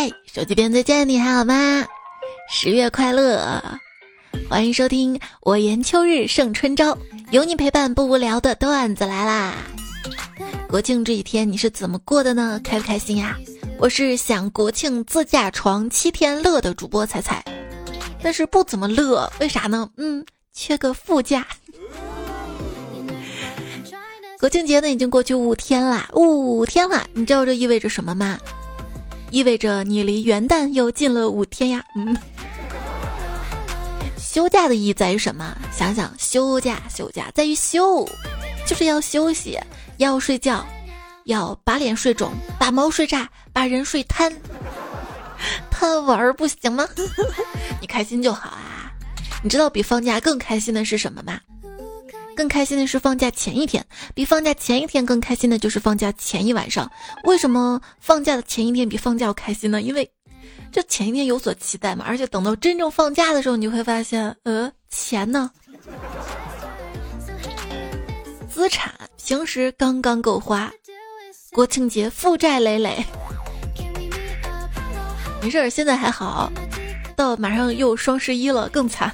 嘿，手机边再见，你还好吗？十月快乐，欢迎收听我言秋日胜春朝，有你陪伴不无聊的段子来啦。国庆这几天你是怎么过的呢？开不开心呀？我是想国庆自驾床七天乐的主播彩彩，但是不怎么乐，为啥呢？嗯，缺个副驾。国庆节呢已经过去五天啦，五天啦！你知道这意味着什么吗？意味着你离元旦又近了五天呀。嗯，休假的意义在于什么？想想，休假，休假在于休，就是要休息，要睡觉，要把脸睡肿，把毛睡炸，把人睡瘫，贪玩不行吗？你开心就好啊！你知道比放假更开心的是什么吗？更开心的是放假前一天，比放假前一天更开心的就是放假前一晚上。为什么放假的前一天比放假要开心呢？因为这前一天有所期待嘛，而且等到真正放假的时候，你会发现，呃，钱呢？资产平时刚刚够花，国庆节负债累累。没事，现在还好，到马上又双十一了，更惨。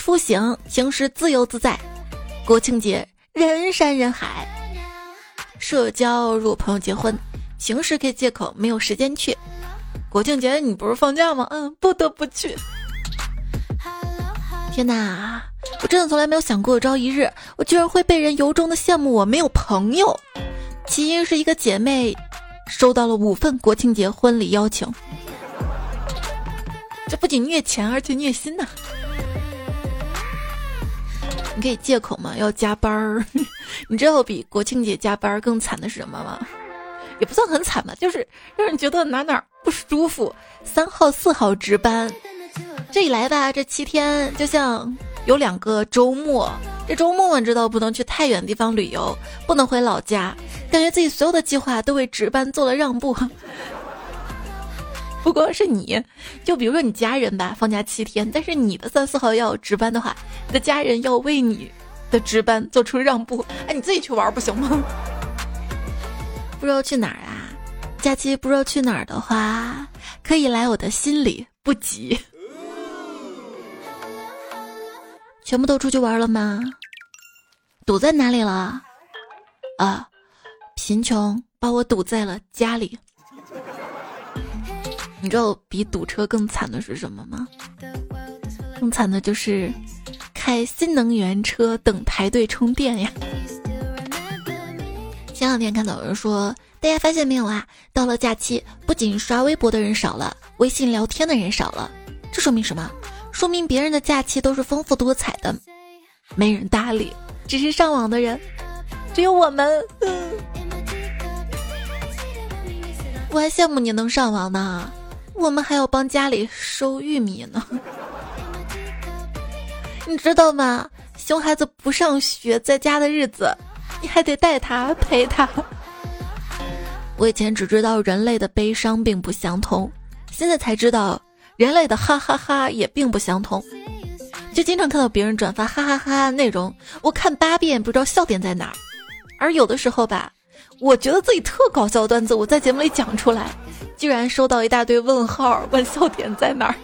出行平时自由自在，国庆节人山人海。社交如果朋友结婚，平时可以借口没有时间去，国庆节你不是放假吗？嗯，不得不去。天哪，我真的从来没有想过有朝一日，我居然会被人由衷的羡慕我没有朋友。起因是一个姐妹收到了五份国庆节婚礼邀请，这不仅虐钱，而且虐心呐。你可以借口嘛，要加班儿。你知道比国庆节加班更惨的是什么吗？也不算很惨吧，就是让人觉得哪哪不舒服。三号、四号值班，这一来吧，这七天就像有两个周末。这周末你知道不能去太远的地方旅游，不能回老家，感觉自己所有的计划都为值班做了让步。不光是你，就比如说你家人吧，放假七天，但是你的三四号要值班的话，你的家人要为你的值班做出让步。哎，你自己去玩不行吗？不知道去哪儿啊？假期不知道去哪儿的话，可以来我的心里，不急。全部都出去玩了吗？堵在哪里了？啊，贫穷把我堵在了家里。你知道比堵车更惨的是什么吗？更惨的就是开新能源车等排队充电呀。前两天看到有人说，大家发现没有啊？到了假期，不仅刷微博的人少了，微信聊天的人少了，这说明什么？说明别人的假期都是丰富多彩的，没人搭理，只是上网的人，只有我们。我还羡慕你能上网呢。我们还要帮家里收玉米呢，你知道吗？熊孩子不上学，在家的日子，你还得带他陪他。我以前只知道人类的悲伤并不相同，现在才知道人类的哈哈哈也并不相同。就经常看到别人转发哈哈哈内容，我看八遍不知道笑点在哪，而有的时候吧。我觉得自己特搞笑的段子，我在节目里讲出来，居然收到一大堆问号，问笑点在哪儿。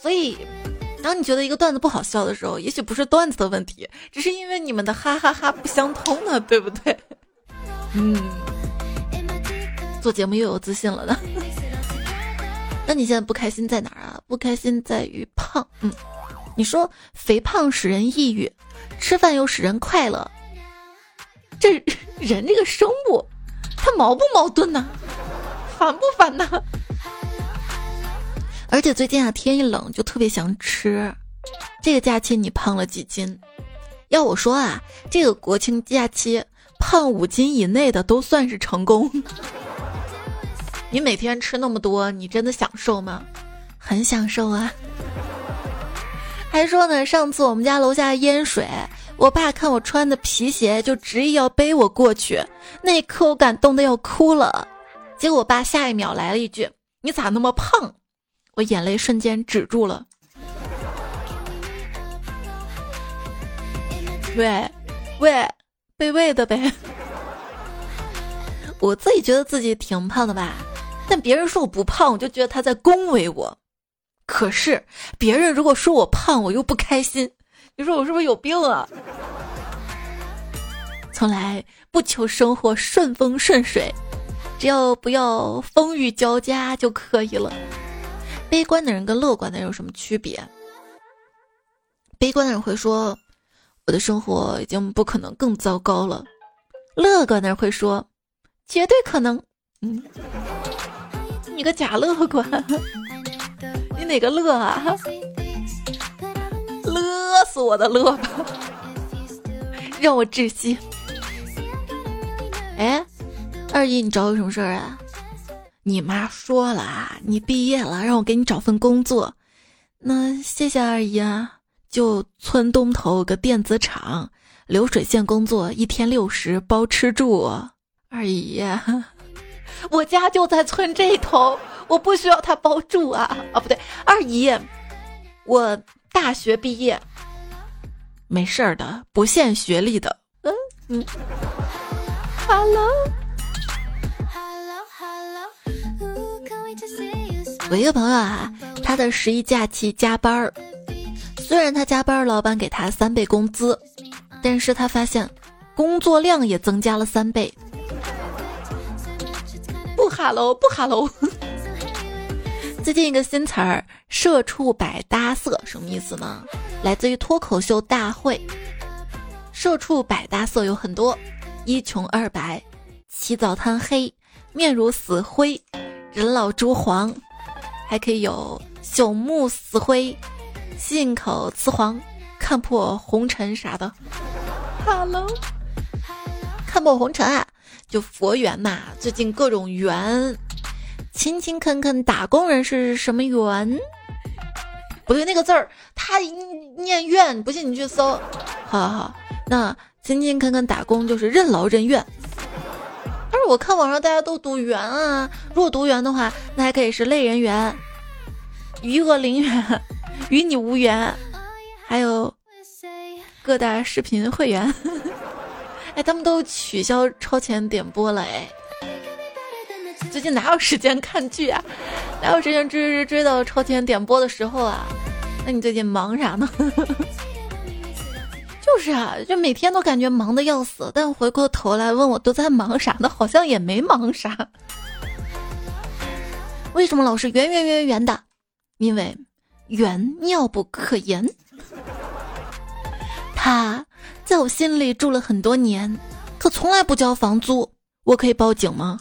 所以，当你觉得一个段子不好笑的时候，也许不是段子的问题，只是因为你们的哈哈哈不相通呢，对不对？嗯，做节目又有自信了呢。那你现在不开心在哪儿啊？不开心在于胖。嗯，你说肥胖使人抑郁，吃饭又使人快乐。这人这个生物，他矛不矛盾呢？烦不烦呢？而且最近啊，天一冷就特别想吃。这个假期你胖了几斤？要我说啊，这个国庆假期胖五斤以内的都算是成功。你每天吃那么多，你真的享受吗？很享受啊。还说呢，上次我们家楼下淹水。我爸看我穿的皮鞋，就执意要背我过去。那一刻，我感动的要哭了。结果我爸下一秒来了一句：“你咋那么胖？”我眼泪瞬间止住了。喂，喂，被喂的呗。我自己觉得自己挺胖的吧，但别人说我不胖，我就觉得他在恭维我。可是别人如果说我胖，我又不开心。你说我是不是有病啊？从来不求生活顺风顺水，只要不要风雨交加就可以了。悲观的人跟乐观的人有什么区别？悲观的人会说，我的生活已经不可能更糟糕了。乐观的人会说，绝对可能。嗯，你个假乐观，你哪个乐啊？死我的乐吧，让我窒息。哎，二姨，你找我什么事儿啊？你妈说了，你毕业了，让我给你找份工作。那谢谢二姨啊，就村东头有个电子厂。流水线工作一天六十，包吃住。二姨，我家就在村这头，我不需要他包住啊。哦，不对，二姨，我大学毕业，没事儿的，不限学历的。嗯嗯。Hello。我一个朋友啊，他的十一假期加班儿，虽然他加班，老板给他三倍工资。但是他发现，工作量也增加了三倍。不哈喽，不哈喽。最近一个新词儿“社畜百搭色”什么意思呢？来自于脱口秀大会。社畜百搭色有很多：一穷二白，起早贪黑，面如死灰，人老珠黄，还可以有朽木死灰，信口雌黄。看破红尘啥的，Hello，看破红尘啊，就佛缘嘛。最近各种缘，勤勤恳恳打工人是什么缘？不对，那个字儿他念怨，不信你去搜。好好好，那勤勤恳恳打工就是任劳任怨。但是我看网上大家都读缘啊，如果读缘的话，那还可以是类人缘，余额零元，与你无缘。还有各大视频会员，哎，他们都取消超前点播了哎。最近哪有时间看剧啊？哪有时间追追追到超前点播的时候啊？那你最近忙啥呢？就是啊，就每天都感觉忙的要死，但回过头来问我都在忙啥呢？好像也没忙啥。为什么老是圆圆圆圆的？因为圆妙不可言。他在我心里住了很多年，可从来不交房租。我可以报警吗？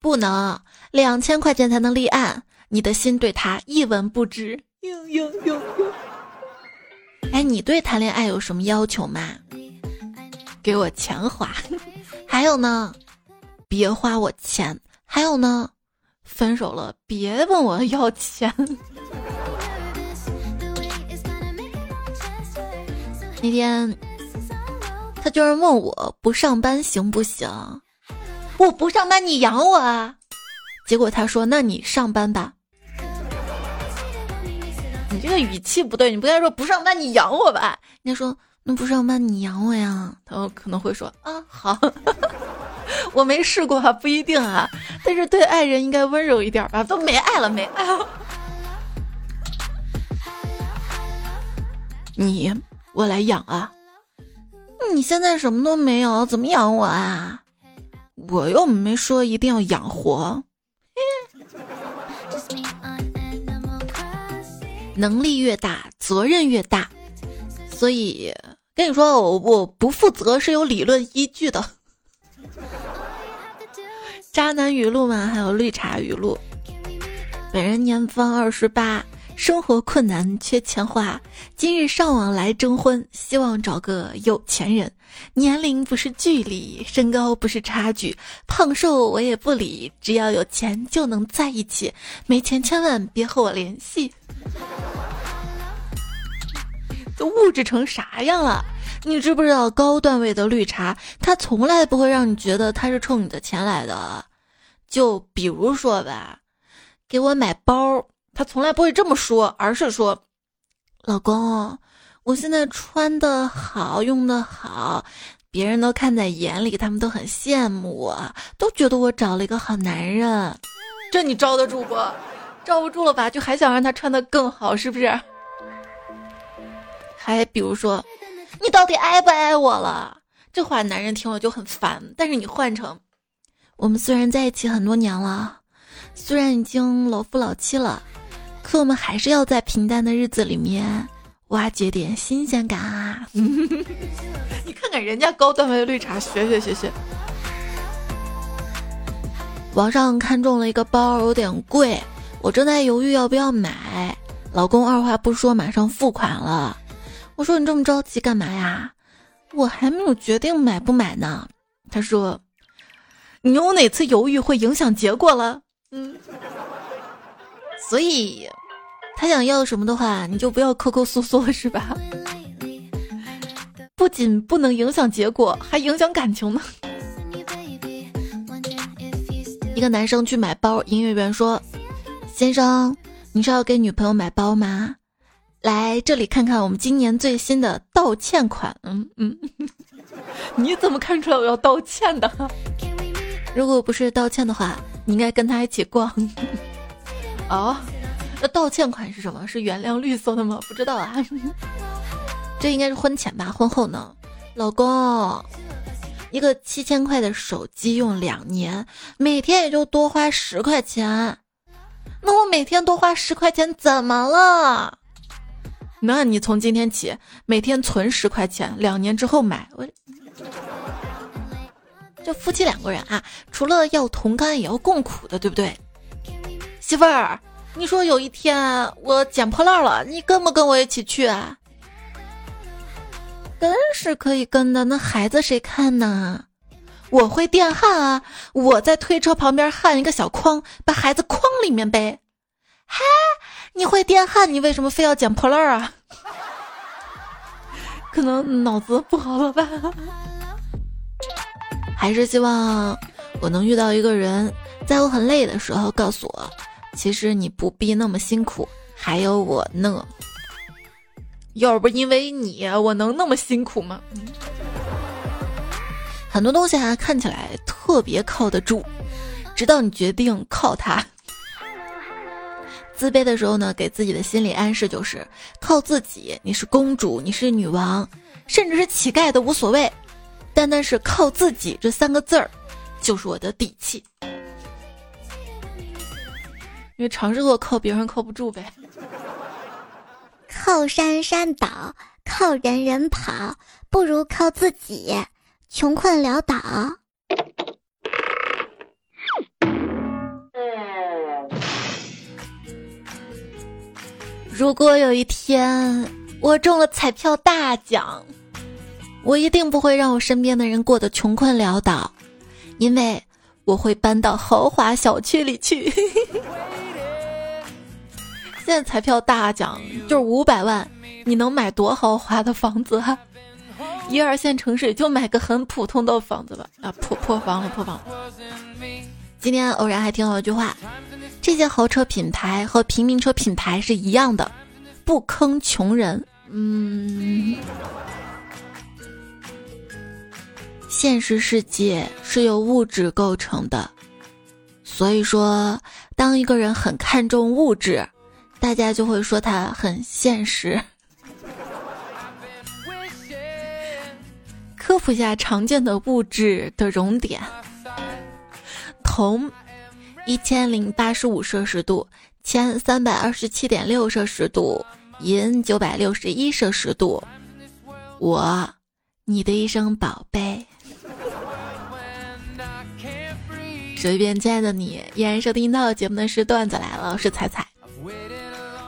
不能，两千块钱才能立案。你的心对他一文不值。呦呦呦呦！哎，你对谈恋爱有什么要求吗？给我钱花。还有呢，别花我钱。还有呢，分手了别问我要钱。那天，他居然问我不上班行不行？我不上班你养我啊？结果他说：“那你上班吧。”你这个语气不对，你不该说不上班你养我吧？应该说那不上班你养我呀？他可能会说啊好，我没试过，不一定啊。但是对爱人应该温柔一点吧？都没爱了，没爱了。你。我来养啊！你现在什么都没有，怎么养我啊？我又没说一定要养活。能力越大，责任越大，所以跟你说，我我不负责是有理论依据的。渣男语录嘛，还有绿茶语录。本人年方二十八。生活困难缺钱花，今日上网来征婚，希望找个有钱人。年龄不是距离，身高不是差距，胖瘦我也不理，只要有钱就能在一起。没钱千万别和我联系。都物质成啥样了？你知不知道高段位的绿茶，他从来不会让你觉得他是冲你的钱来的。就比如说吧，给我买包。他从来不会这么说，而是说：“老公，我现在穿的好，用的好，别人都看在眼里，他们都很羡慕我，都觉得我找了一个好男人。这你招得住不？招不住了吧？就还想让他穿的更好，是不是？还比如说，你到底爱不爱我了？这话男人听了就很烦。但是你换成，我们虽然在一起很多年了，虽然已经老夫老妻了，可我们还是要在平淡的日子里面。挖掘点新鲜感啊！你看看人家高段位绿茶，学学学学。网上看中了一个包，有点贵，我正在犹豫要不要买。老公二话不说，马上付款了。我说你这么着急干嘛呀？我还没有决定买不买呢。他说，你有哪次犹豫会影响结果了？嗯，所以。他想要什么的话，你就不要抠抠缩缩，是吧？不仅不能影响结果，还影响感情呢。一个男生去买包，营业员说：“先生，你是要给女朋友买包吗？来这里看看我们今年最新的道歉款。”嗯嗯，你怎么看出来我要道歉的？如果不是道歉的话，你应该跟他一起逛。哦。那道歉款是什么？是原谅绿色的吗？不知道啊。这应该是婚前吧？婚后呢？老公，一个七千块的手机用两年，每天也就多花十块钱。那我每天多花十块钱怎么了？那你从今天起每天存十块钱，两年之后买。我这夫妻两个人啊，除了要同甘，也要共苦的，对不对？媳妇儿。你说有一天我捡破烂了，你跟不跟我一起去啊？跟是可以跟的，那孩子谁看呢？我会电焊啊，我在推车旁边焊一个小筐，把孩子筐里面背。嗨，你会电焊，你为什么非要捡破烂啊？可能脑子不好了吧？还是希望我能遇到一个人，在我很累的时候告诉我。其实你不必那么辛苦，还有我呢。要不因为你，我能那么辛苦吗？很多东西啊，看起来特别靠得住，直到你决定靠它。自卑的时候呢，给自己的心理暗示就是靠自己。你是公主，你是女王，甚至是乞丐都无所谓。单单是靠自己这三个字儿，就是我的底气。因为尝试过靠别人靠不住呗，靠山山倒，靠人人跑，不如靠自己，穷困潦倒。如果有一天我中了彩票大奖，我一定不会让我身边的人过得穷困潦倒，因为我会搬到豪华小区里去。现在彩票大奖就是五百万，你能买多豪华的房子？一二线城市就买个很普通的房子吧，啊，破破房了，破房了。今天偶然还听到一句话：这些豪车品牌和平民车品牌是一样的，不坑穷人。嗯，现实世界是由物质构成的，所以说，当一个人很看重物质。大家就会说他很现实。科普下常见的物质的熔点：铜一千零八十五摄氏度，铅三百二十七点六摄氏度，银九百六十一摄氏度。我，你的一声宝贝。手机边亲爱的你，依然收听到节目的是段子来了，我是彩彩。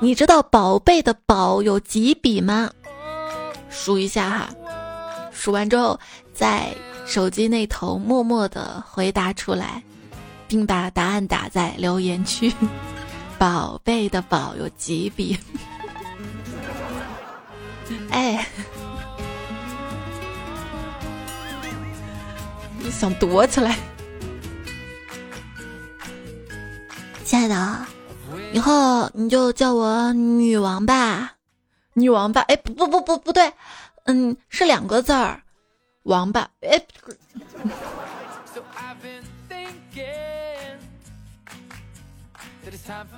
你知道“宝贝”的“宝”有几笔吗？数一下哈，数完之后在手机那头默默的回答出来，并把答案打在留言区。“宝贝”的“宝”有几笔？哎，你想躲起来，亲爱的。以后你就叫我女王吧，女王吧。哎，不不不不不对，嗯，是两个字儿。王八。哎，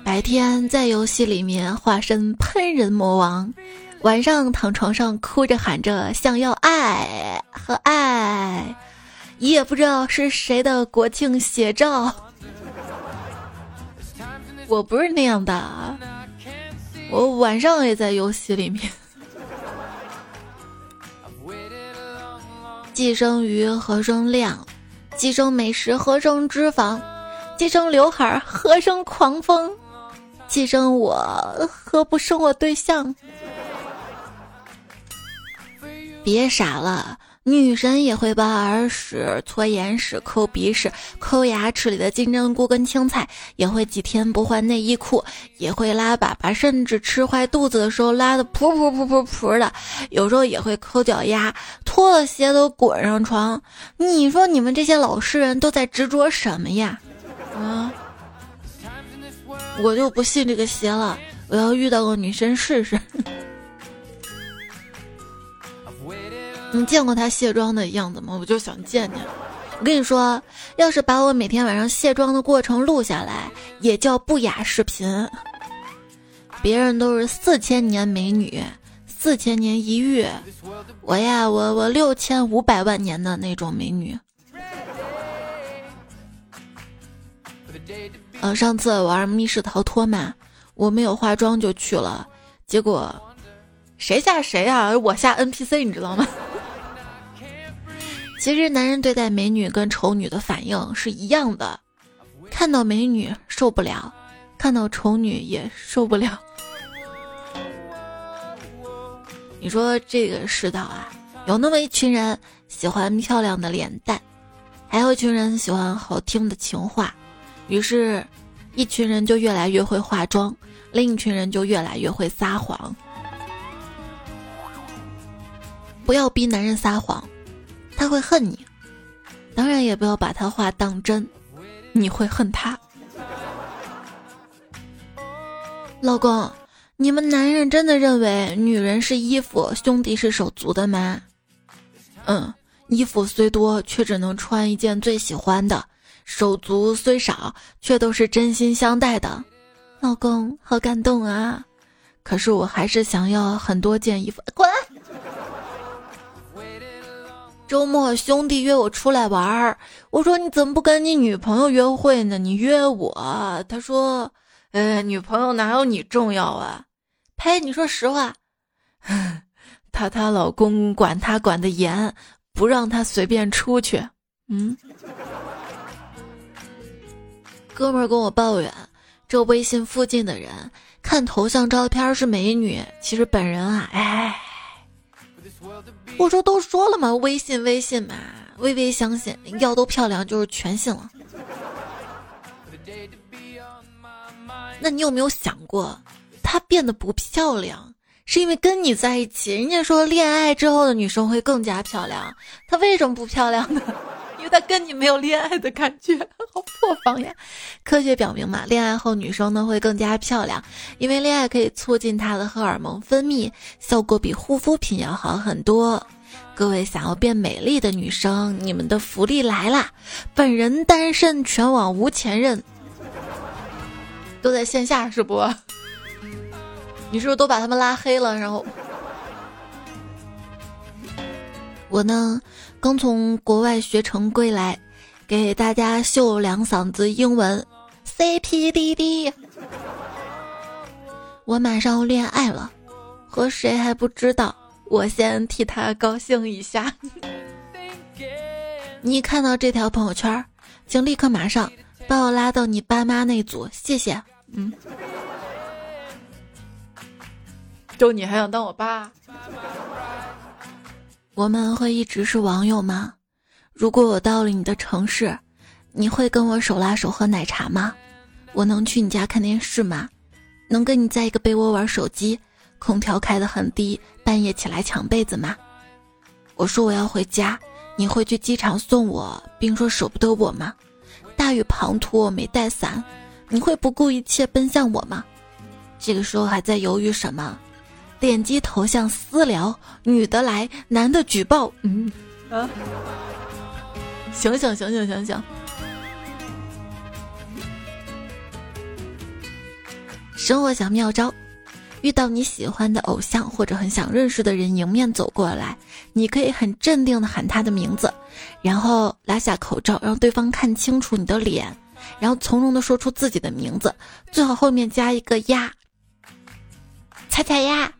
白天在游戏里面化身喷人魔王，晚上躺床上哭着喊着想要爱和爱，也不知道是谁的国庆写照。我不是那样的，我晚上也在游戏里面。既生鱼，何生亮；既生美食，何生脂肪；既生刘海，何生狂风；既生我，何不生我对象？别傻了。女神也会拔耳屎、搓眼屎、抠鼻屎、抠牙齿里的金针菇跟青菜，也会几天不换内衣裤，也会拉粑粑，甚至吃坏肚子的时候拉的噗噗噗噗噗的。有时候也会抠脚丫，脱了鞋都滚上床。你说你们这些老实人都在执着什么呀？啊！我就不信这个邪了，我要遇到个女神试试。你见过她卸妆的样子吗？我就想见见。我跟你说，要是把我每天晚上卸妆的过程录下来，也叫不雅视频。别人都是四千年美女，四千年一遇，我呀，我我六千五百万年的那种美女。呃，上次玩密室逃脱嘛，我没有化妆就去了，结果谁吓谁啊？我吓 NPC，你知道吗？其实男人对待美女跟丑女的反应是一样的，看到美女受不了，看到丑女也受不了。你说这个世道啊，有那么一群人喜欢漂亮的脸蛋，还有一群人喜欢好听的情话，于是，一群人就越来越会化妆，另一群人就越来越会撒谎。不要逼男人撒谎。他会恨你，当然也不要把他话当真，你会恨他。老公，你们男人真的认为女人是衣服，兄弟是手足的吗？嗯，衣服虽多，却只能穿一件最喜欢的；手足虽少，却都是真心相待的。老公，好感动啊！可是我还是想要很多件衣服，滚！周末兄弟约我出来玩儿，我说你怎么不跟你女朋友约会呢？你约我，他说，呃，女朋友哪有你重要啊？呸！你说实话，她她老公管她管的严，不让她随便出去。嗯，哥们儿跟我抱怨，这微信附近的人看头像照片是美女，其实本人啊，哎。我说都说了嘛，微信微信嘛，微微相信，要都漂亮就是全信了。那你有没有想过，她变得不漂亮，是因为跟你在一起？人家说恋爱之后的女生会更加漂亮，她为什么不漂亮呢？觉得跟你没有恋爱的感觉，好破防呀！科学表明嘛，恋爱后女生呢会更加漂亮，因为恋爱可以促进她的荷尔蒙分泌，效果比护肤品要好很多。各位想要变美丽的女生，你们的福利来啦！本人单身，全网无前任，都在线下是不？你是不是都把他们拉黑了？然后我呢？刚从国外学成归来，给大家秀两嗓子英文，C P D D。我马上要恋爱了，和谁还不知道，我先替他高兴一下。你看到这条朋友圈，请立刻马上把我拉到你爸妈那组，谢谢。嗯，就你还想当我爸？我们会一直是网友吗？如果我到了你的城市，你会跟我手拉手喝奶茶吗？我能去你家看电视吗？能跟你在一个被窝玩手机，空调开得很低，半夜起来抢被子吗？我说我要回家，你会去机场送我，并说舍不得我吗？大雨滂沱，我没带伞，你会不顾一切奔向我吗？这个时候还在犹豫什么？点击头像私聊，女的来，男的举报。嗯，啊，醒醒醒醒醒醒！生活小妙招：遇到你喜欢的偶像或者很想认识的人迎面走过来，你可以很镇定的喊他的名字，然后拉下口罩，让对方看清楚你的脸，然后从容的说出自己的名字，最好后面加一个呀，猜猜呀。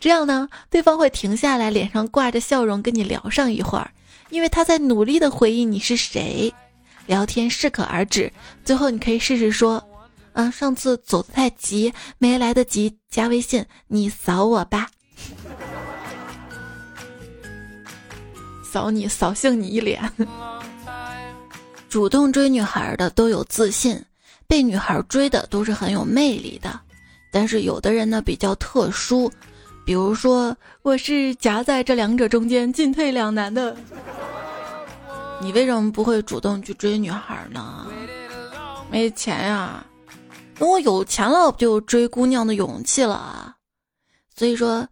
这样呢，对方会停下来，脸上挂着笑容跟你聊上一会儿，因为他在努力的回忆你是谁。聊天适可而止，最后你可以试试说：“啊，上次走得太急，没来得及加微信，你扫我吧。”扫你，扫兴你一脸。主动追女孩的都有自信，被女孩追的都是很有魅力的。但是有的人呢比较特殊。比如说，我是夹在这两者中间进退两难的。你为什么不会主动去追女孩呢？没钱呀。等我有钱了，不就追姑娘的勇气了？所以说，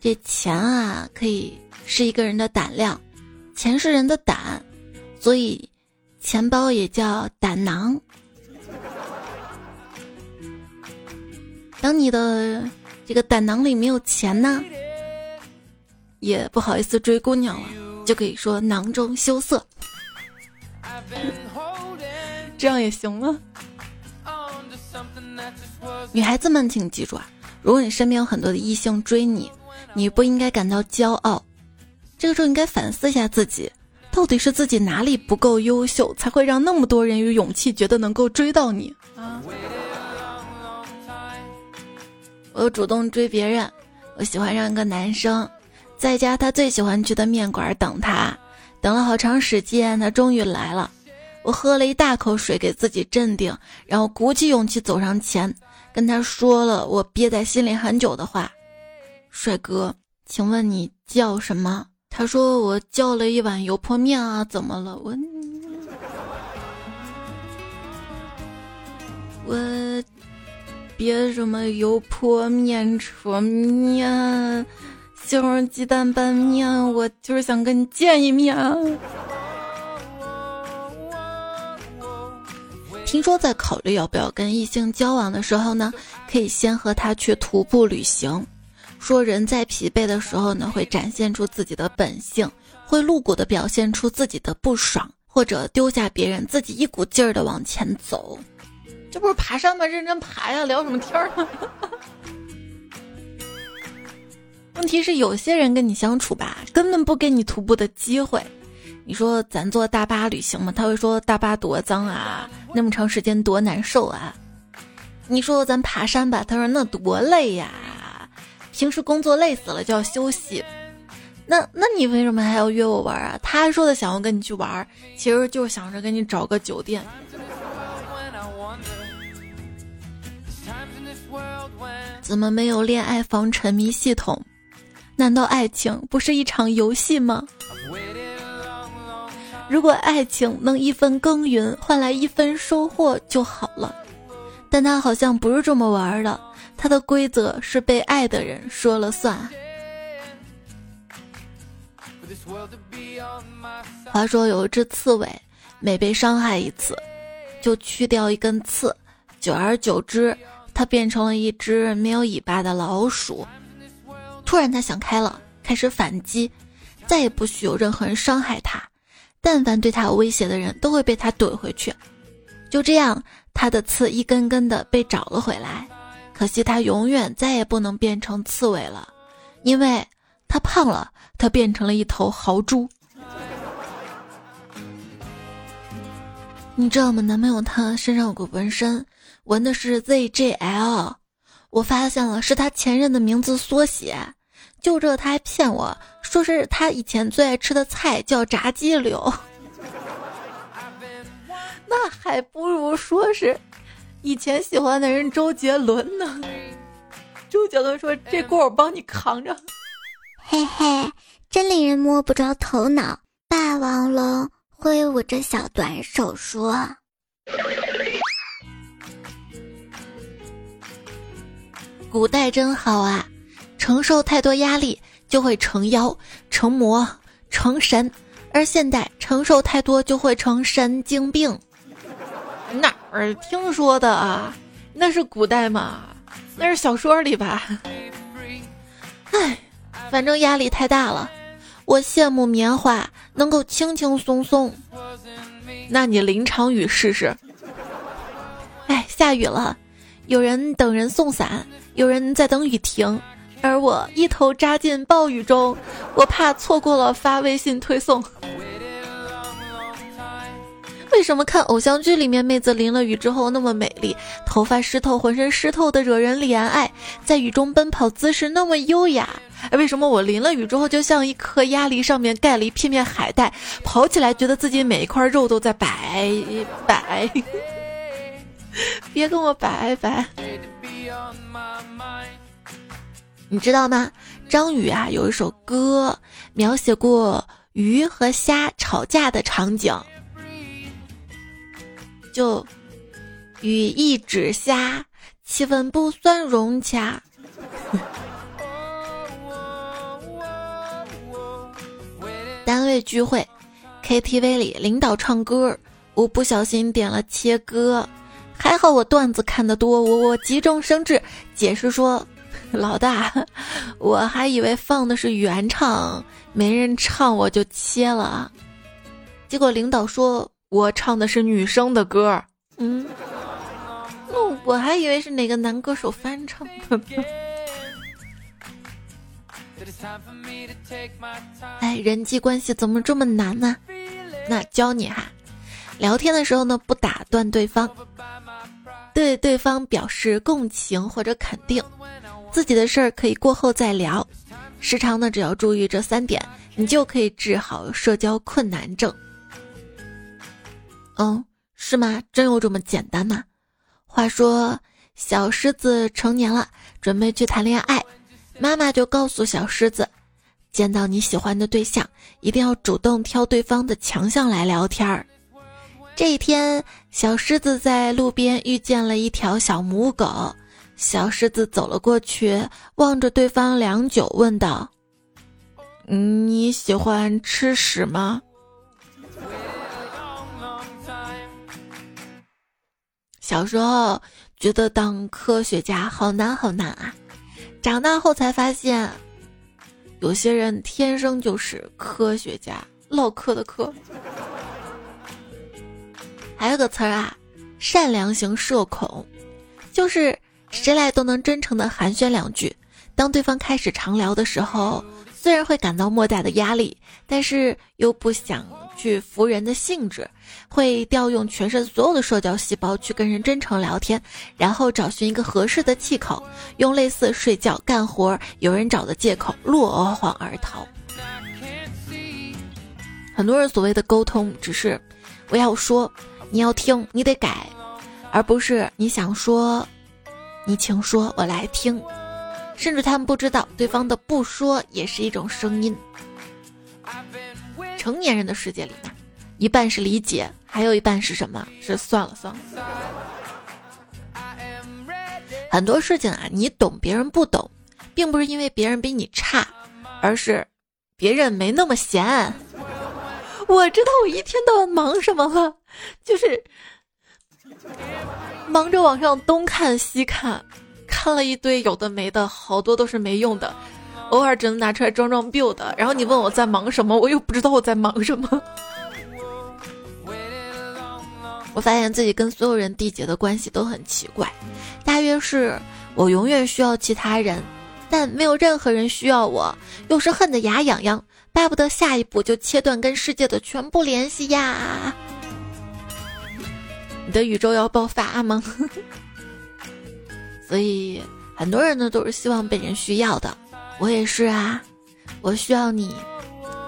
这钱啊，可以是一个人的胆量，钱是人的胆，所以钱包也叫胆囊。当你的。这个胆囊里没有钱呢，也不好意思追姑娘了，就可以说囊中羞涩，这样也行吗？女孩子们请记住啊，如果你身边有很多的异性追你，你不应该感到骄傲，这个时候应该反思一下自己，到底是自己哪里不够优秀，才会让那么多人有勇气觉得能够追到你啊？我主动追别人，我喜欢上一个男生，在家他最喜欢去的面馆等他，等了好长时间，他终于来了。我喝了一大口水给自己镇定，然后鼓起勇气走上前，跟他说了我憋在心里很久的话：“帅哥，请问你叫什么？”他说：“我叫了一碗油泼面啊，怎么了？”我我。别什么油泼面、扯面、西红柿鸡蛋拌面，我就是想跟你见一面。听说在考虑要不要跟异性交往的时候呢，可以先和他去徒步旅行。说人在疲惫的时候呢，会展现出自己的本性，会露骨的表现出自己的不爽，或者丢下别人，自己一股劲儿的往前走。这不是爬山吗？认真爬呀，聊什么天儿呢？问题是有些人跟你相处吧，根本不给你徒步的机会。你说咱坐大巴旅行嘛，他会说大巴多脏啊，那么长时间多难受啊。你说咱爬山吧，他说那多累呀，平时工作累死了就要休息。那那你为什么还要约我玩儿啊？他说的想要跟你去玩儿，其实就是想着给你找个酒店。怎么没有恋爱防沉迷系统？难道爱情不是一场游戏吗？如果爱情能一分耕耘换来一分收获就好了，但他好像不是这么玩的。他的规则是被爱的人说了算。话说有一只刺猬，每被伤害一次，就去掉一根刺，久而久之。它变成了一只没有尾巴的老鼠。突然，它想开了，开始反击，再也不许有任何人伤害它。但凡对它有威胁的人，都会被它怼回去。就这样，它的刺一根根的被找了回来。可惜，它永远再也不能变成刺猬了，因为它胖了，它变成了一头豪猪。你知道吗？男朋友他身上有个纹身。纹的是 ZJL，我发现了是他前任的名字缩写。就这他还骗我说是他以前最爱吃的菜叫炸鸡柳，那还不如说是以前喜欢的人周杰伦呢。周杰伦说：“这锅我帮你扛着。”嘿嘿，真令人摸不着头脑。霸王龙挥舞着小短手说。古代真好啊，承受太多压力，就会成妖、成魔、成神，而现代承受太多就会成神经病。哪儿听说的啊？那是古代嘛？那是小说里吧？唉，反正压力太大了。我羡慕棉花能够轻轻松松，那你淋场雨试试。哎，下雨了，有人等人送伞，有人在等雨停，而我一头扎进暴雨中，我怕错过了发微信推送。为什么看偶像剧里面妹子淋了雨之后那么美丽，头发湿透，浑身湿透的惹人怜爱，在雨中奔跑姿势那么优雅？为什么我淋了雨之后就像一颗鸭梨上面盖了一片片海带，跑起来觉得自己每一块肉都在摆摆？别跟我拜拜！你知道吗？张宇啊有一首歌描写过鱼和虾吵架的场景。就语意指虾，气氛不算融洽。单位聚会，KTV 里领导唱歌，我不小心点了切歌，还好我段子看得多，我我急中生智解释说，老大，我还以为放的是原唱，没人唱我就切了，结果领导说。我唱的是女生的歌，嗯，那我还以为是哪个男歌手翻唱的。哎，人际关系怎么这么难呢？那教你哈，聊天的时候呢，不打断对方，对对方表示共情或者肯定，自己的事儿可以过后再聊。时常呢，只要注意这三点，你就可以治好社交困难症。嗯，是吗？真有这么简单吗？话说，小狮子成年了，准备去谈恋爱，妈妈就告诉小狮子，见到你喜欢的对象，一定要主动挑对方的强项来聊天儿。这一天，小狮子在路边遇见了一条小母狗，小狮子走了过去，望着对方良久，问道：“你喜欢吃屎吗？”小时候觉得当科学家好难好难啊，长大后才发现，有些人天生就是科学家，唠嗑的嗑。还有个词儿啊，善良型社恐，就是谁来都能真诚的寒暄两句，当对方开始长聊的时候，虽然会感到莫大的压力，但是又不想。去服人的性质，会调用全身所有的社交细胞去跟人真诚聊天，然后找寻一个合适的气口，用类似睡觉、干活、有人找的借口落荒而逃。很多人所谓的沟通，只是我要说，你要听，你得改，而不是你想说，你请说，我来听。甚至他们不知道，对方的不说也是一种声音。成年人的世界里面，一半是理解，还有一半是什么？是算了算了。很多事情啊，你懂，别人不懂，并不是因为别人比你差，而是别人没那么闲。我知道我一天到晚忙什么了，就是忙着往上东看西看，看了一堆有的没的，好多都是没用的。偶尔只能拿出来装装 build，然后你问我在忙什么，我又不知道我在忙什么。我发现自己跟所有人缔结的关系都很奇怪，大约是我永远需要其他人，但没有任何人需要我，又是恨得牙痒痒，巴不得下一步就切断跟世界的全部联系呀！你的宇宙要爆发吗？所以很多人呢都是希望被人需要的。我也是啊，我需要你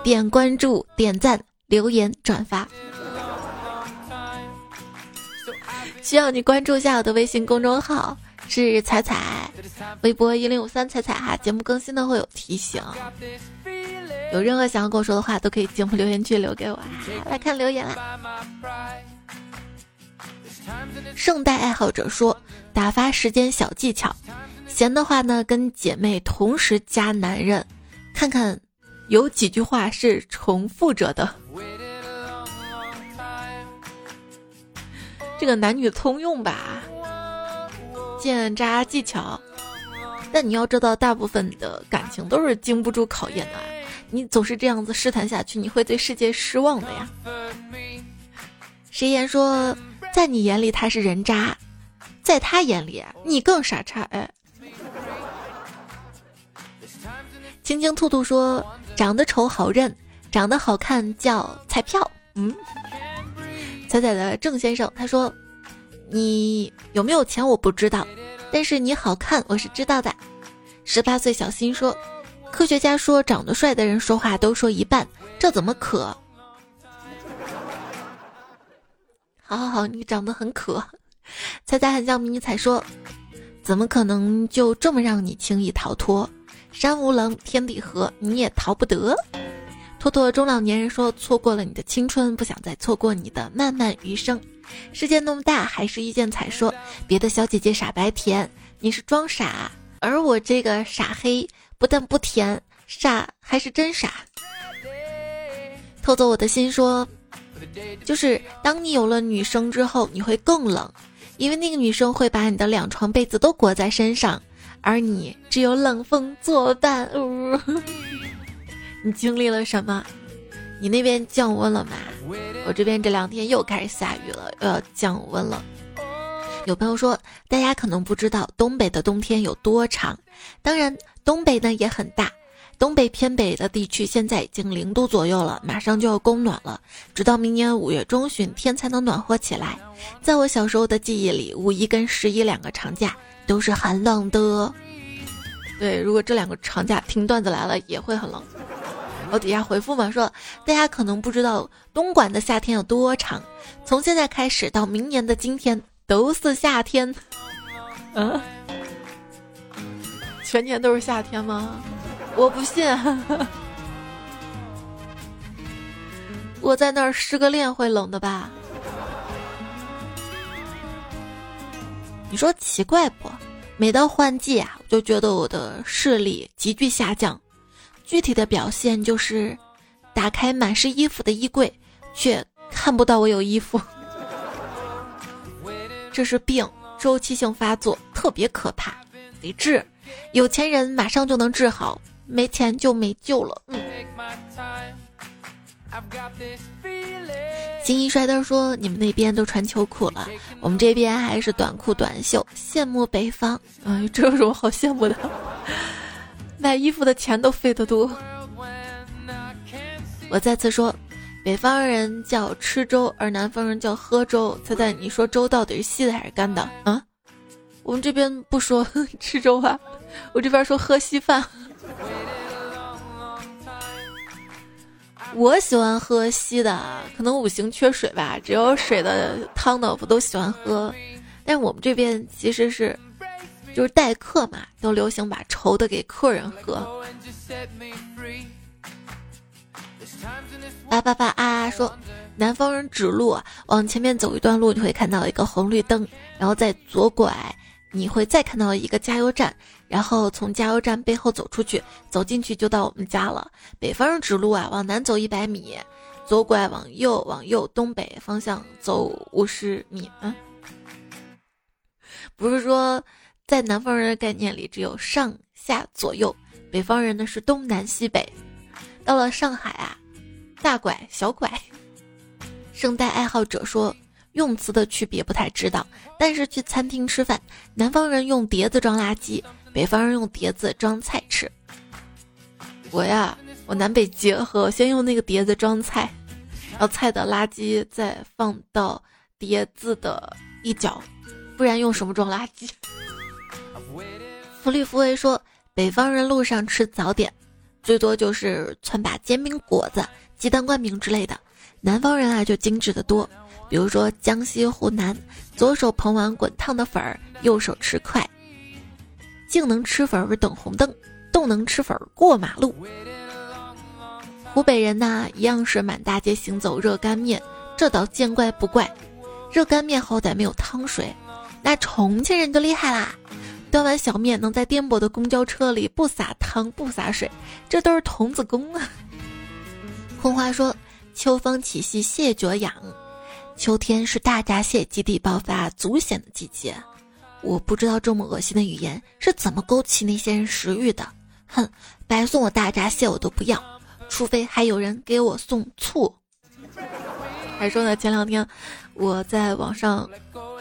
点关注、点赞、留言、转发，需要你关注一下我的微信公众号是彩彩，微博一零五三彩彩哈，节目更新呢会有提醒。有任何想要跟我说的话，都可以节目留言区留给我。来看留言啦。圣诞爱好者说：打发时间小技巧。闲的话呢，跟姐妹同时加男人，看看有几句话是重复着的。这个男女通用吧，见渣技巧。但你要知道，大部分的感情都是经不住考验的。啊你总是这样子试探下去，你会对世界失望的呀。谁言说，在你眼里他是人渣，在他眼里你更傻叉。哎，青青兔兔说，长得丑好认，长得好看叫彩票。嗯，彩彩的郑先生他说，你有没有钱我不知道，但是你好看我是知道的。十八岁小新说。科学家说，长得帅的人说话都说一半，这怎么可？好好好，你长得很可。猜猜很像迷你彩说，怎么可能就这么让你轻易逃脱？山无棱，天地合，你也逃不得。托托中老年人说，错过了你的青春，不想再错过你的漫漫余生。世界那么大，还是一见彩说，别的小姐姐傻白甜，你是装傻，而我这个傻黑。不但不甜，傻还是真傻。偷走我的心说，就是当你有了女生之后，你会更冷，因为那个女生会把你的两床被子都裹在身上，而你只有冷风作伴。你经历了什么？你那边降温了吗？我这边这两天又开始下雨了，又要降温了。有朋友说，大家可能不知道东北的冬天有多长，当然。东北呢也很大，东北偏北的地区现在已经零度左右了，马上就要供暖了，直到明年五月中旬天才能暖和起来。在我小时候的记忆里，五一跟十一两个长假都是寒冷的。对，如果这两个长假听段子来了，也会很冷。我底下回复嘛说，大家可能不知道东莞的夏天有多长，从现在开始到明年的今天都是夏天。嗯。全年都是夏天吗？我不信。我在那儿失个恋会冷的吧？你说奇怪不？每到换季啊，我就觉得我的视力急剧下降。具体的表现就是，打开满是衣服的衣柜，却看不到我有衣服。这是病，周期性发作，特别可怕，得治。有钱人马上就能治好，没钱就没救了。嗯。金一帅灯说：“你们那边都穿秋裤了，我们这边还是短裤短袖，羡慕北方。”哎，这有什么好羡慕的？买衣服的钱都费得多。我再次说，北方人叫吃粥，而南方人叫喝粥。猜猜你说粥到底是稀的还是干的？啊？我们这边不说 吃粥啊。我这边说喝稀饭，我喜欢喝稀的，可能五行缺水吧，只有水的汤的我都喜欢喝。但我们这边其实是，就是待客嘛，都流行把稠的给客人喝。八八八啊说，南方人指路，往前面走一段路，你会看到一个红绿灯，然后再左拐。你会再看到一个加油站，然后从加油站背后走出去，走进去就到我们家了。北方人指路啊，往南走一百米，左拐往右，往右东北方向走五十米。嗯，不是说在南方人的概念里只有上下左右，北方人呢是东南西北。到了上海啊，大拐小拐。圣诞爱好者说。用词的区别不太知道，但是去餐厅吃饭，南方人用碟子装垃圾，北方人用碟子装菜吃。我呀，我南北结合，先用那个碟子装菜，然后菜的垃圾再放到碟子的一角，不然用什么装垃圾？福利福威说，北方人路上吃早点，最多就是窜把煎饼果子、鸡蛋灌饼之类的，南方人啊就精致的多。比如说江西、湖南，左手捧碗滚烫的粉儿，右手吃筷。静能吃粉儿等红灯，动能吃粉儿过马路。湖北人呐，一样是满大街行走热干面，这倒见怪不怪。热干面好歹没有汤水，那重庆人就厉害啦，端碗小面能在颠簸的公交车里不洒汤不洒水，这都是童子功啊！空花说：“秋风起兮蟹脚痒，秋天是大闸蟹集体爆发足险的季节。我不知道这么恶心的语言是怎么勾起那些人食欲的。哼，白送我大闸蟹我都不要，除非还有人给我送醋。”还说呢，前两天我在网上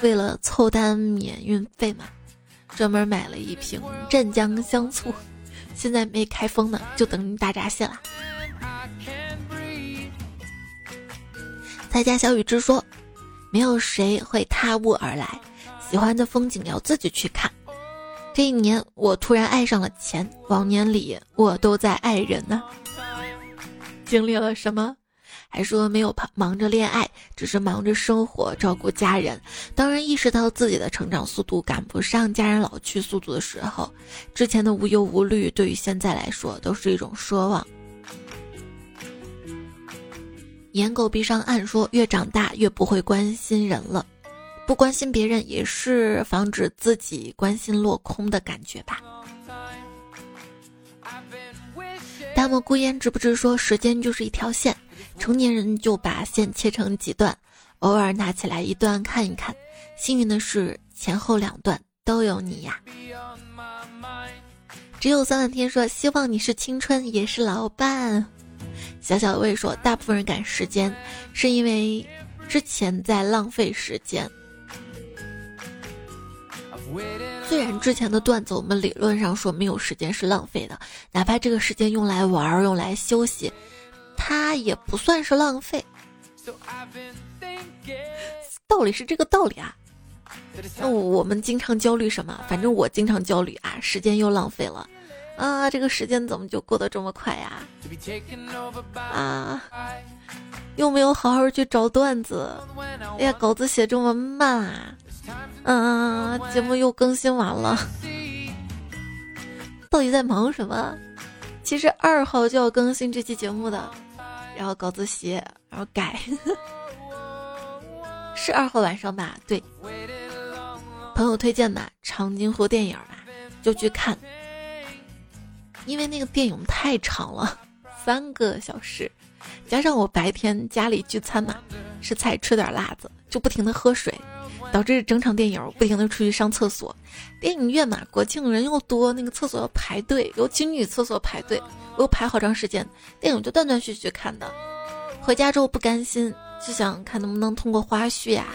为了凑单免运费嘛。专门买了一瓶镇江香醋，现在没开封呢，就等大闸蟹了。在家小雨之说：“没有谁会踏雾而来，喜欢的风景要自己去看。”这一年，我突然爱上了钱，往年里我都在爱人呢。经历了什么？还说没有忙着恋爱，只是忙着生活、照顾家人。当然意识到自己的成长速度赶不上家人老去速度的时候，之前的无忧无虑，对于现在来说都是一种奢望。颜狗闭上暗说：“越长大越不会关心人了，不关心别人也是防止自己关心落空的感觉吧。”大漠孤烟知不知说：“时间就是一条线。”成年人就把线切成几段，偶尔拿起来一段看一看。幸运的是，前后两段都有你呀。只有三万天说：“希望你是青春，也是老伴。”小小的魏说：“大部分人赶时间，是因为之前在浪费时间。虽然之前的段子，我们理论上说没有时间是浪费的，哪怕这个时间用来玩、用来休息。”它也不算是浪费，道理是这个道理啊。那我们经常焦虑什么？反正我经常焦虑啊，时间又浪费了啊，这个时间怎么就过得这么快呀？啊，又没有好好去找段子，哎呀，稿子写这么慢啊，嗯，节目又更新完了，到底在忙什么？其实二号就要更新这期节目的。然后稿子写，然后改，是二号晚上吧？对，朋友推荐吧，长津湖电影吧，就去看。因为那个电影太长了，三个小时，加上我白天家里聚餐嘛，吃菜吃点辣子，就不停的喝水，导致整场电影不停的出去上厕所。电影院嘛，国庆人又多，那个厕所要排队，尤其女厕所排队。我又排好长时间，电影就断断续续看的。回家之后不甘心，就想看能不能通过花絮呀、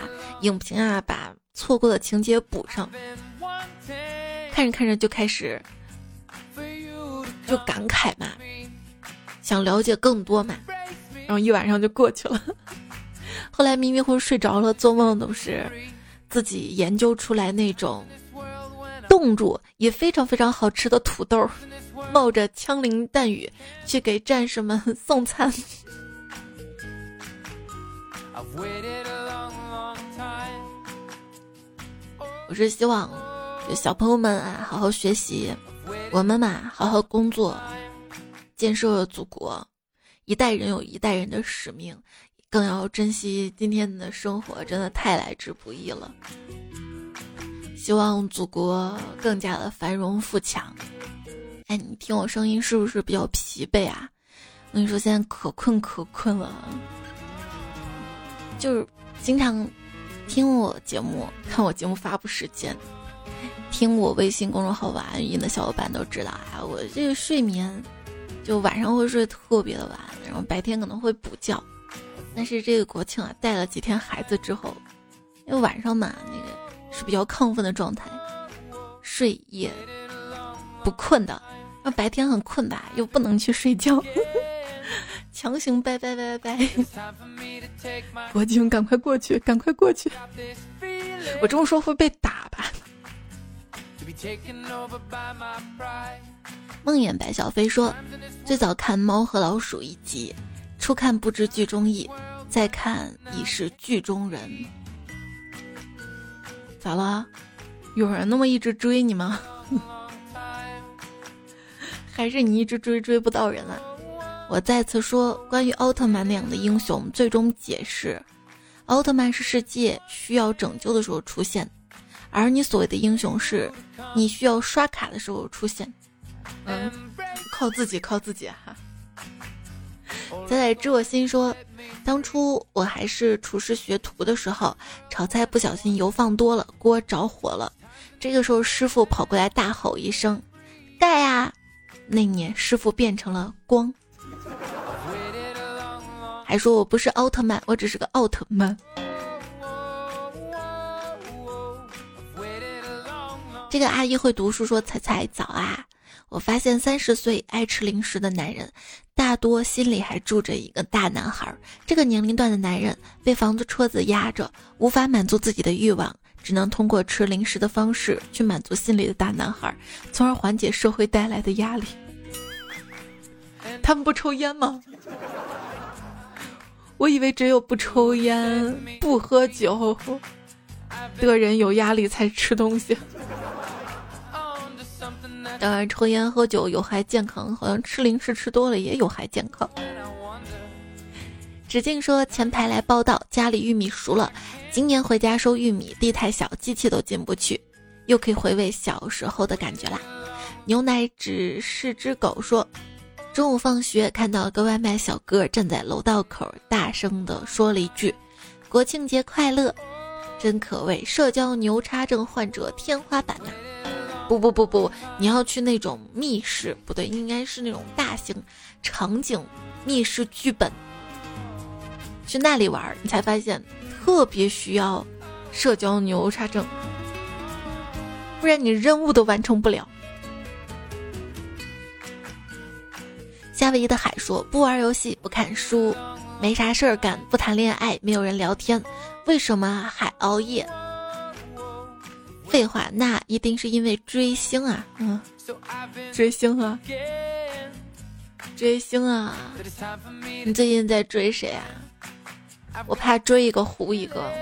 影评啊，把错过的情节补上。看着看着就开始就感慨嘛，想了解更多嘛，然后一晚上就过去了。后来迷迷糊糊睡着了，做梦都是自己研究出来那种冻住也非常非常好吃的土豆。冒着枪林弹雨去给战士们 送餐。我是希望小朋友们啊好好学习，我们嘛好好工作，建设祖国。一代人有一代人的使命，更要珍惜今天的生活，真的太来之不易了。希望祖国更加的繁荣富强。哎，你听我声音是不是比较疲惫啊？我跟你说，现在可困可困了，就是经常听我节目、看我节目发布时间、听我微信公众号晚安语音的小伙伴都知道啊，我这个睡眠就晚上会睡特别的晚，然后白天可能会补觉。但是这个国庆啊，带了几天孩子之后，因为晚上嘛，那个是比较亢奋的状态，睡也不困的。那白天很困吧，又不能去睡觉，强行拜拜拜拜。国庆赶快过去，赶快过去！我这么说会被打吧？梦魇白小飞说，最早看《猫和老鼠》一集，初看不知剧中意，再看已是剧中人。咋了？有人那么一直追你吗？还是你一直追追不到人啊！我再次说，关于奥特曼那样的英雄，最终解释：奥特曼是世界需要拯救的时候出现，而你所谓的英雄是，你需要刷卡的时候出现。嗯，靠自己，靠自己哈。仔仔知我心说，当初我还是厨师学徒的时候，炒菜不小心油放多了，锅着火了。这个时候师傅跑过来大吼一声：“盖啊！”那年师傅变成了光，还说我不是奥特曼，我只是个奥特曼。这个阿姨会读书，说：“彩彩早啊！我发现三十岁爱吃零食的男人，大多心里还住着一个大男孩。这个年龄段的男人被房子、车子压着，无法满足自己的欲望，只能通过吃零食的方式去满足心里的大男孩，从而缓解社会带来的压力。他们不抽烟吗？我以为只有不抽烟、不喝酒的人有压力才吃东西。”当然，抽烟喝酒有害健康，好像吃零食吃多了也有害健康。子静说：“前排来报道，家里玉米熟了，今年回家收玉米，地太小，机器都进不去，又可以回味小时候的感觉啦。”牛奶只是只狗说：“中午放学看到个外卖小哥站在楼道口，大声的说了一句：‘国庆节快乐’，真可谓社交牛叉症患者天花板呐。”不不不不，你要去那种密室，不对，应该是那种大型场景密室剧本，去那里玩，你才发现特别需要社交牛叉症，不然你任务都完成不了。夏威夷的海说：不玩游戏，不看书，没啥事儿干，不谈恋爱，没有人聊天，为什么还熬夜？废话，那一定是因为追星啊！嗯，追星啊，追星啊！你最近在追谁啊？我怕追一个糊一个。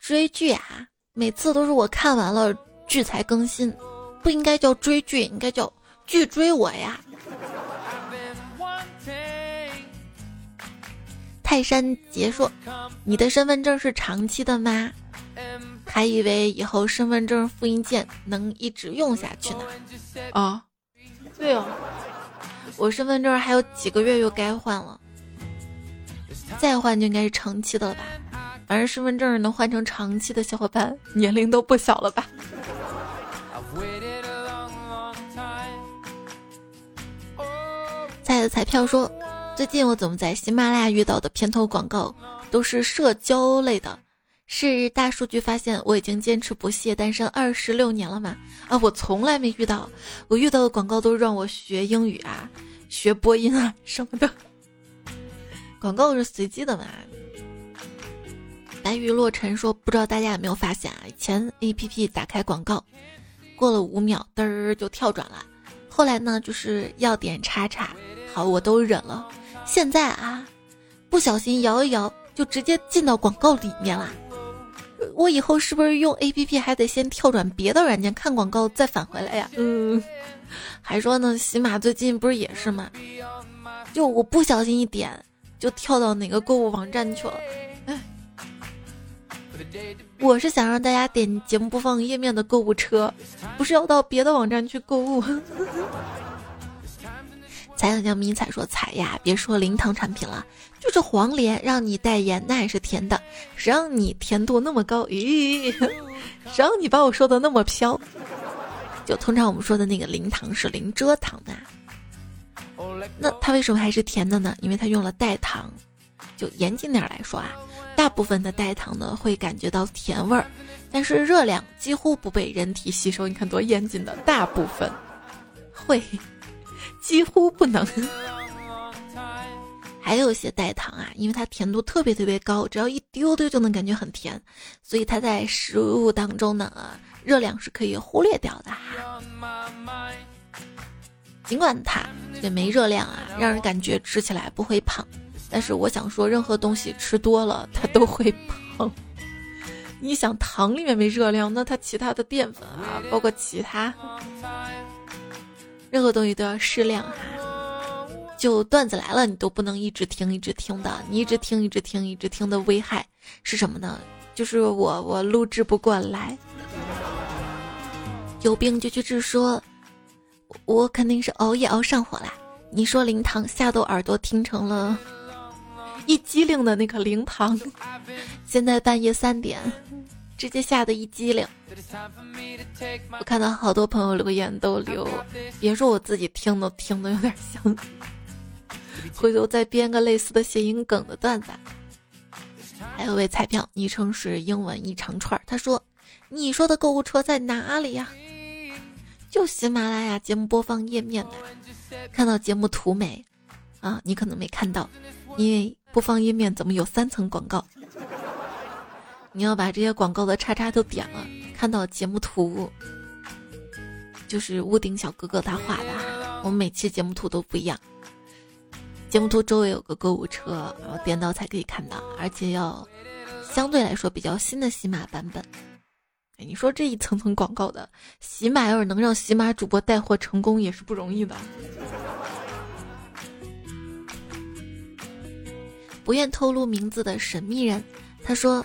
追剧啊，每次都是我看完了剧才更新，不应该叫追剧，应该叫剧追我呀！泰山杰说：“你的身份证是长期的吗？”还以为以后身份证复印件能一直用下去呢。啊，对哦，我身份证还有几个月又该换了，再换就应该是长期的了吧？反正身份证能换成长期的小伙伴年龄都不小了吧？彩的彩票说，最近我怎么在喜马拉雅遇到的片头广告都是社交类的？是大数据发现我已经坚持不懈单身二十六年了吗？啊，我从来没遇到，我遇到的广告都让我学英语啊，学播音啊什么的。广告是随机的嘛？白雨落尘说，不知道大家有没有发现啊？以前 A P P 打开广告，过了五秒嘚儿就跳转了，后来呢就是要点叉叉，好我都忍了。现在啊，不小心摇一摇就直接进到广告里面了。我以后是不是用 A P P 还得先跳转别的软件看广告再返回来呀？嗯，还说呢，喜马最近不是也是吗？就我不小心一点，就跳到哪个购物网站去了。哎，我是想让大家点节目播放页面的购物车，不是要到别的网站去购物。彩彩叫迷彩说：“彩呀，别说零糖产品了，就是黄连让你代言，那也是甜的。谁让你甜度那么高？咦，谁 让你把我说的那么飘？就通常我们说的那个零糖是零蔗糖的，那它为什么还是甜的呢？因为它用了代糖。就严谨点来说啊，大部分的代糖呢会感觉到甜味儿，但是热量几乎不被人体吸收。你看多严谨的，大部分会。”几乎不能，还有一些代糖啊，因为它甜度特别特别高，只要一丢丢就能感觉很甜，所以它在食物当中呢，热量是可以忽略掉的哈。尽管它也没热量啊，让人感觉吃起来不会胖，但是我想说，任何东西吃多了它都会胖。你想糖里面没热量，那它其他的淀粉啊，包括其他。任何东西都要适量哈，就段子来了，你都不能一直听一直听的，你一直听一直听一直听的危害是什么呢？就是我我录制不过来。有病就去治，说，我肯定是熬夜熬上火啦。你说灵堂吓得耳朵听成了一激灵的那个灵堂，现在半夜三点，直接吓得一激灵。我看到好多朋友留言都留，别说我自己听都听的有点像，回头再编个类似的谐音梗的段子。还有位彩票，昵称是英文一长串，他说：“你说的购物车在哪里呀？”就喜马拉雅节目播放页面的，看到节目图没？啊，你可能没看到，因为播放页面怎么有三层广告？你要把这些广告的叉叉都点了，看到节目图，就是屋顶小哥哥他画的。我们每期节目图都不一样，节目图周围有个购物车，然后点到才可以看到，而且要相对来说比较新的喜马版本。哎，你说这一层层广告的，喜马要是能让喜马主播带货成功，也是不容易的。不愿透露名字的神秘人，他说：“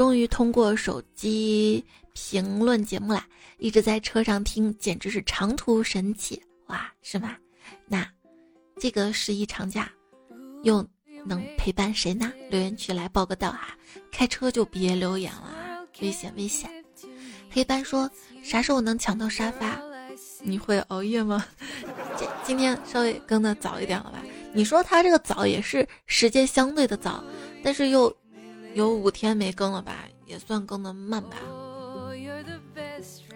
终于通过手机评论节目啦，一直在车上听，简直是长途神器哇，是吗？那这个十一长假又能陪伴谁呢？留言区来报个到哈，开车就别留言了，危险危险。”黑斑说：“啥时候能抢到沙发？你会熬夜吗？今今天稍微更的早一点了吧？你说他这个早也是时间相对的早，但是又有五天没更了吧？也算更的慢吧。”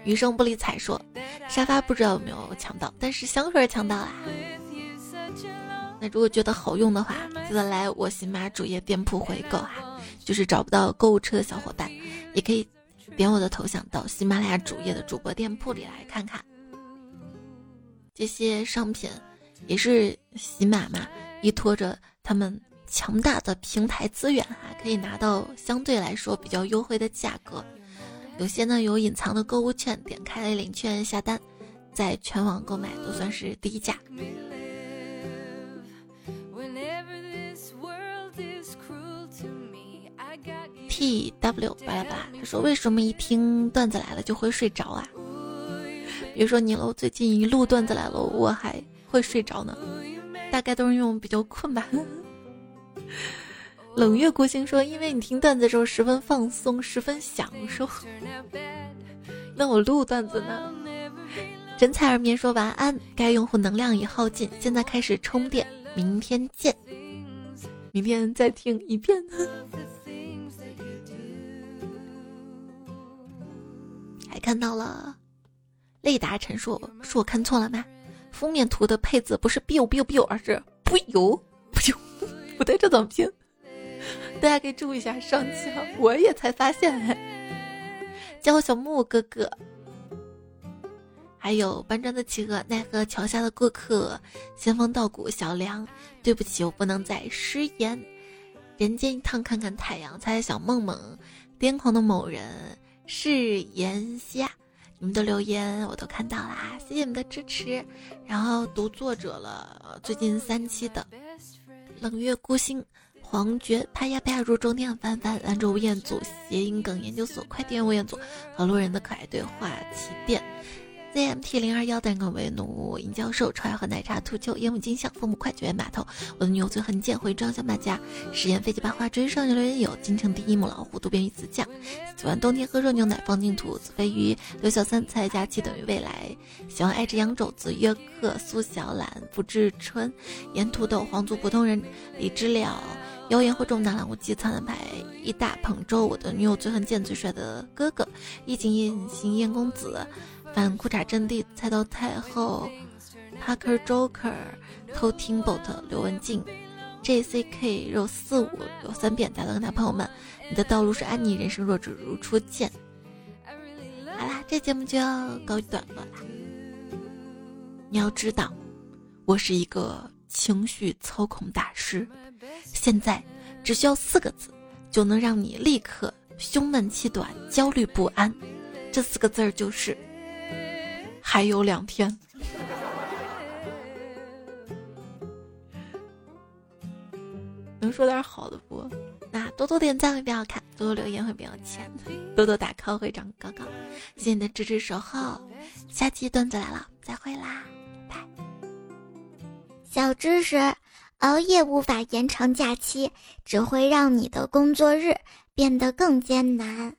余生不理睬说：“沙发不知道有没有抢到，但是香水抢到啦。那如果觉得好用的话，记得来我喜马主页店铺回购哈。就是找不到购物车的小伙伴，也可以。”点我的头像到喜马拉雅主页的主播店铺里来看看，这些商品也是喜马嘛，依托着他们强大的平台资源哈，可以拿到相对来说比较优惠的价格。有些呢有隐藏的购物券，点开领券下单，在全网购买都算是低价。T W 巴拉巴拉，他说：“为什么一听段子来了就会睡着啊？比如说你喽，最近一录段子来了，我还会睡着呢。大概都是因为我比较困吧。” 冷月孤星说：“因为你听段子的时候十分放松，十分享受。那我录段子呢？”真彩儿眠说：“晚安，该用户能量已耗尽，现在开始充电，明天见。明天再听一遍。”还看到了，雷达陈述是我看错了吗？封面图的配字不是 biu biu biu，而是不油不，对，这怎么拼？大家可以注意一下，上期我也才发现哎。叫我小木哥哥，还有搬砖的企鹅，奈何桥下的过客，仙风道骨小梁，对不起，我不能再失言。人间一趟看看太阳，猜猜小梦梦，癫狂的某人。是言希，你们的留言我都看到啦，谢谢你们的支持。然后读作者了，最近三期的冷月孤星、黄觉、拍呀拍呀如中天、翻翻、兰州吴彦祖、谐音梗研究所、快递员吴彦祖和路人的可爱对话奇变。ZMT 零二幺单个为奴，尹教授、超爱喝奶茶、秃鹫、烟雾金像、父母快、九月码头、我的女友最恨见、回装小马甲、实验飞机八花、追上女留言有、京城第一母老虎、渡边鱼子酱、喜欢冬天喝热牛奶、方净土、子飞鱼、刘小三、菜加七等于未来、喜欢爱吃羊肘子、约克、苏小懒、不知春、盐土豆、皇族普通人、李知了、妖言会中、南兰无忌、苍兰牌、一大捧粥、我的女友最恨见、最帅的哥哥、一景夜行燕公子。反裤衩阵地，菜刀太后，Parker Joker，偷听 bot，刘文静，JCK 肉四五有三遍，打的跟他朋友们，你的道路是安妮，人生若只如初见。好啦，这节目就要告一段落啦。你要知道，我是一个情绪操控大师，现在只需要四个字，就能让你立刻胸闷气短、焦虑不安。这四个字儿就是。还有两天，能说点好的不？那多多点赞会比较看，多多留言会比较钱，多多打 call 会长高高。谢谢你的支持守候，下期段子来了，再会啦，拜。小知识：熬夜无法延长假期，只会让你的工作日变得更艰难。